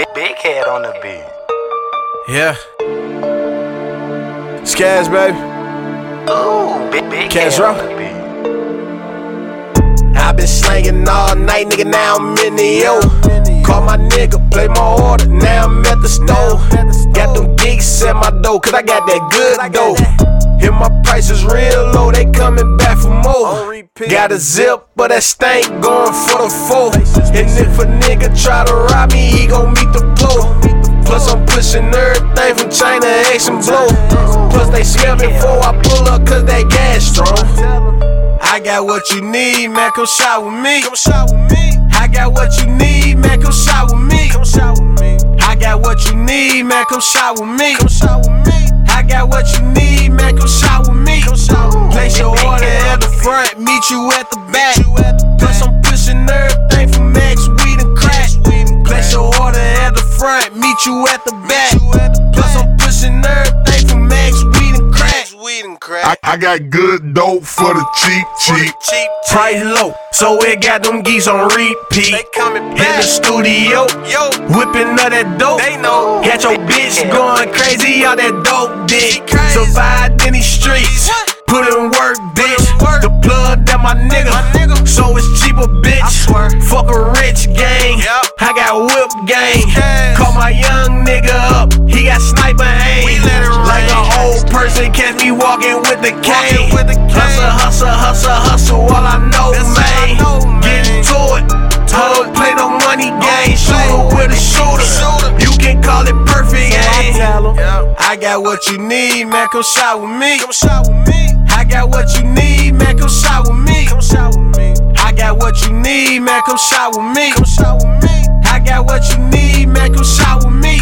big, big head on the beat. Yeah. Skaz, baby. Ooh, big, big Kassh head rock. on the beat. i been slanging all night, nigga. Now I'm in the O. Call my nigga, play my order. Now I'm at the store. Got them geeks at my door, cause I got that good dough. Hear my prices real low, they coming back for more. Oh, got a zip, but that stank going for the four. And if a nigga try to rob me, he gon' meet the blow. Plus I'm pushing everything from China, X and blow. Plus they scare me before I pull up, cause that gas strong. I got what you need, man. Come shop with me. Come shop with me. I got what you need, man. Come shop with me. Come shop with me. I got what you need, man. Come shop with me. Come shop with me. I got what you need, man. Come shop with me. Come shop with me. Place your order at the front, meet you at the back. Meet you at the back. Plus I'm pushing everything from X, weed and crack. Weed and crack. I, I got good dope for the cheap, cheap. cheap, price low, so it got them geese on repeat. They coming In the studio, Yo, whipping up that dope. They know. Got your bitch Yeah. going crazy on that dope dick. crazy. Survived in these streets, What? put in work, bitch. work. The plug that my nigga, My nigga. so it's cheaper, bitch. I swear. Fuck a rich gang, Yup. I got whip gang. Kassh. Call my young nigga up, he got sniper aim. We let it like an old person catch me walking with the cane. with the cane. Hustle, hustle, hustle, hustle, all I know, That's man. know, man. Get to it. Don't play no money game. Shooter with a shooter. You can call it perfect, eh? 'em. I got what you need, man. Come shop with me. Come shop with me. I got what you need, man. Come shop with me. Come shop with me. I got what you need, man. Come shop with me. Come shop with me. Got what you need, man. Come shop with me.